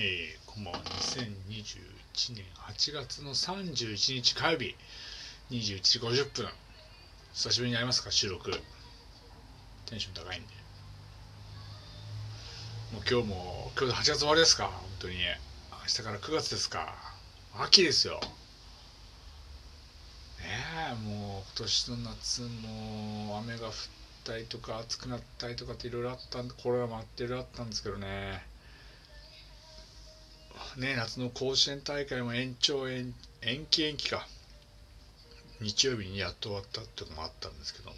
えー、こんばんは2021年8月の31日火曜日。21時50分。久しぶりに会いますか収録。テンション高いんで。もう今日も今日で8月終わりですか？本当に。明日から9月ですか？秋ですよ。ねえもう今年の夏も雨が降ったりとか暑くなったりとかっていろいろあったんでコロナもあっていろいろあったんですけどね。ね夏の甲子園大会も延長延期延期か。日曜日にやっと終わったっていうのもあったんですけども。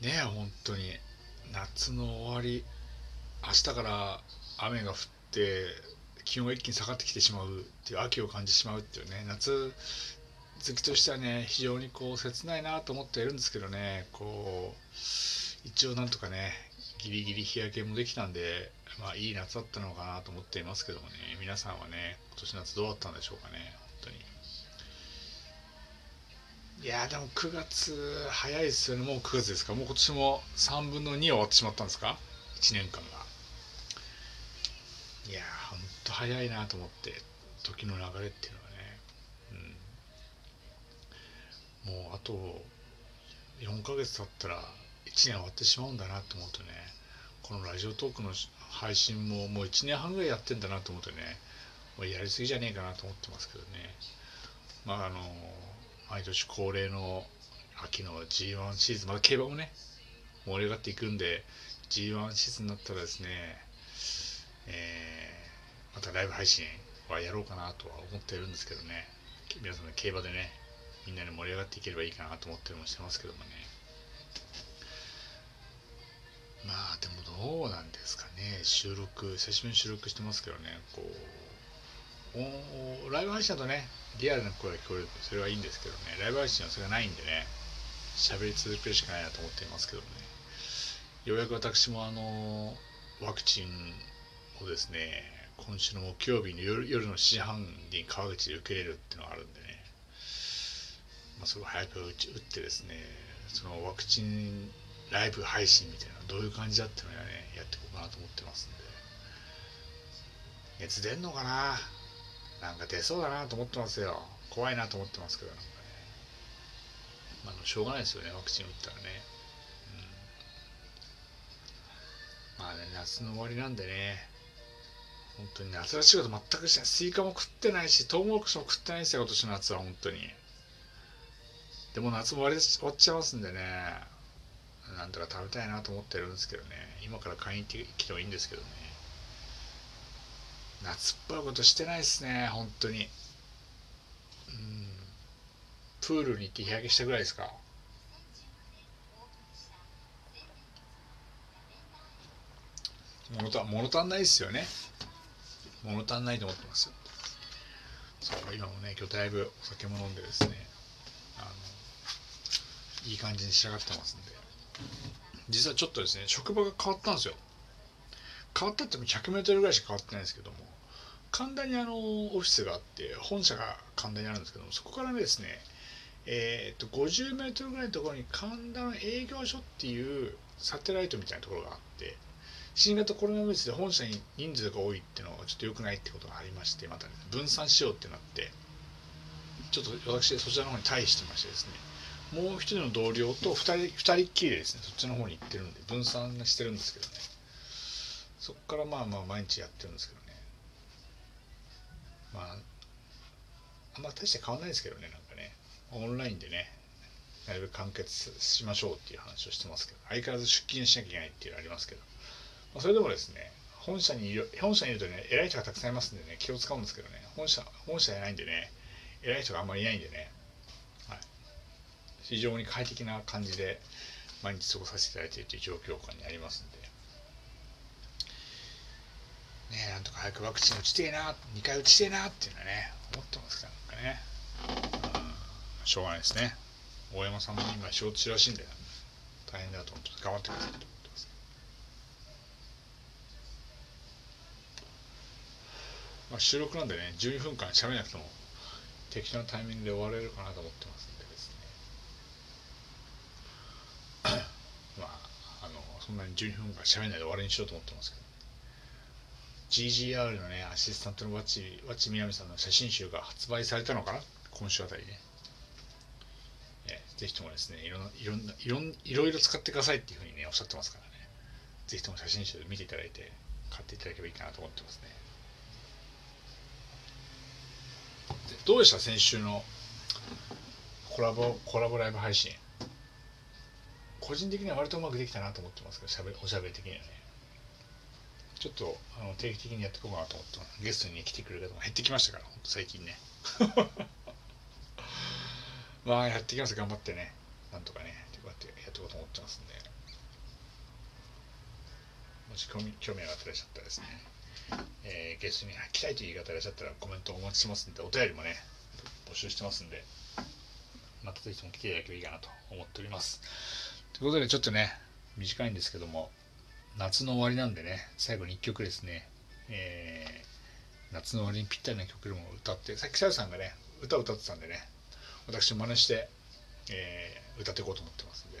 ねえ本当に。夏の終わり明日から雨が降って気温が一気に下がってきてしまうっていう秋を感じてしまうっていうね。夏好きとしてはね非常にこう切ないなと思っているんですけどね。こう一応なんとかねギリギリ日焼けもできたんでまあいい夏だったのかなと思っていますけどもね。皆さんはね今年夏どうだったんでしょうかね。本当に。いやでも9月早いですよね。もう9月ですか？もう今年も3分の2終わってしまったんですか？1年間が。いやほんと早いなと思って時の流れっていうのはね、うん、もうあと4ヶ月経ったら1年終わってしまうんだなと思うとねこのラジオトークの配信ももう1年半ぐらいやってんだなと思ってね。もうやりすぎじゃねえかなと思ってますけどね。まああの毎年恒例の秋の G1 シーズンまだ競馬もね盛り上がっていくんで G1 シーズンになったらですね、えー、またライブ配信はやろうかなとは思ってるんですけどね。皆さんの競馬でねみんなで盛り上がっていければいいかなと思ってるもしてますけどもね。まあでもどうなんですかね収録久しぶりに収録してますけどねこうライブ配信だとねリアルな声が聞こえるそれはいいんですけどねライブ配信はそれがないんでね喋り続けるしかないなと思っていますけどね。ようやく私もあのワクチンをですね今週の木曜日の夜夜の7時半に川口で受けれるっていうのがあるんでね、まあ、それを早く打ってですねそのワクチンライブ配信みたいなどういう感じだっていうのをねやっていこうかなと思ってますんで。熱出んのかな？なんか出そうだなと思ってますよ。怖いなと思ってますけどなんかね。まあしょうがないですよねワクチン打ったらね、うん、まあね夏の終わりなんでね。本当に夏らしいこと全くしない。スイカも食ってないしトウモロコシも食ってないんですよ今年の夏は本当に。でも夏も終わり終わっちゃいますんでね。なんとか食べたいなと思ってるんですけどね。今から買いに来てもいいんですけどね。夏っぽいことしてないですね本当に。うん。プールに行って日焼けしたぐらいですか。物足物足んないですよね。物足んないと思ってますそう今もね今日だいぶお酒も飲んでですねあのいい感じに仕上がってますんで。実はちょっとですね職場が変わったんですよ。変わったっても 100m ぐらいしか変わってないんですけども神田にあのオフィスがあって本社が神田にあるんですけどもそこからですねえー、と 50m ぐらいのところに神田の営業所っていうサテライトみたいなところがあって新型コロナウイルスで本社に人数が多いっていうのはちょっと良くないってことがありましてまた、ね、分散しようってなってちょっと私そちらの方に対してましてですねもう一人の同僚と2人 ,2 人っきりでですねそっちの方に行ってるんで分散してるんですけどね。そこからまあまあ毎日やってるんですけどね。まああんま大して変わんないですけどねなんかね。オンラインでねなるべく完結しましょうっていう話をしてますけど相変わらず出勤しなきゃいけないっていうのありますけど、まあ、それでもですね本社にいる本社にいるとね偉い人がたくさんいますんでね気を使うんですけどね。本社本社じゃないんでね偉い人があんまりいないんでね、非常に快適な感じで毎日過ごさせていただいているという状況下にありますんで。ねなんとか早くワクチン打ちてえな2回打ちてえなっていうのはね思ってますからなんかね、うん、しょうがないですね。大山さんも今仕事中らしいんで大変だと思って頑張ってくださいと思ってます。まあ、収録なんでね12分間喋らなくても適当なタイミングで終われるかなと思ってますまああのそんなに12分間喋らないで終わりにしようと思ってますけど。GGR のねアシスタントのわちわちみやみさんの写真集が発売されたのかな？今週あたりね、えーぜひともですねいろんいろんないろんいろいろ使ってくださいっていうふうにねおっしゃってますからね。ぜひとも写真集見ていただいて買っていただければいいかなと思ってますね。どうでした？先週のコラボコラボライブ配信。個人的には割とうまくできたなと思ってますけどしゃべおしゃべり的にはね。ちょっとあの定期的にやっていこうかなと思ってゲストに、ね、来てくれる方も減ってきましたから最近ね。まあやっていきます。頑張ってね。なんとかね。こうやってやっていこうと思ってますんで。もし興味興味があってらっしゃったらですね、えーゲストに来たいという方いらっしゃったらコメントお待ちしてますんでお便りもね募集してますんでまたぜひとも来ていただければいいかなと思っております。ということでちょっとね短いんですけども夏の終わりなんでね最後に1曲ですね、えー夏の終わりにぴったりな曲でも歌ってさっきさやさんがね歌を歌ってたんでね私真似して、えー歌っていこうと思ってますんで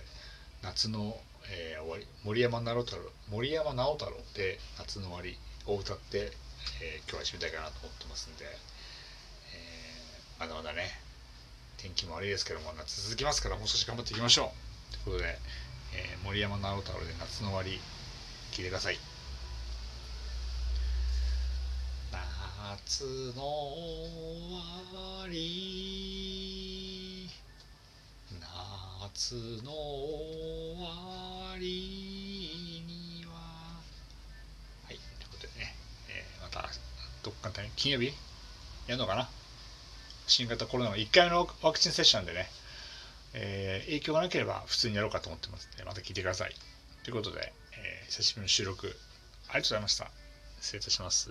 夏の、えー終わり森山直太朗森山直太朗で夏の終わりを歌って、えー今日は締めたいかなと思ってますんで、えーまだまだね天気も悪いですけども夏続きますからもう少し頑張っていきましょう。ことで、えー森山直太朗で夏の終わり聞いてください。夏の終わり。夏の終わりには。はいということでね、えーまたどっかのタイミング金曜日やるのかな。新型コロナの1回目のワクチン接種なんでね、えー影響がなければ普通にやろうかと思ってますのでまた聞いてください。ということで、えー久しぶりの収録ありがとうございました。失礼いたします。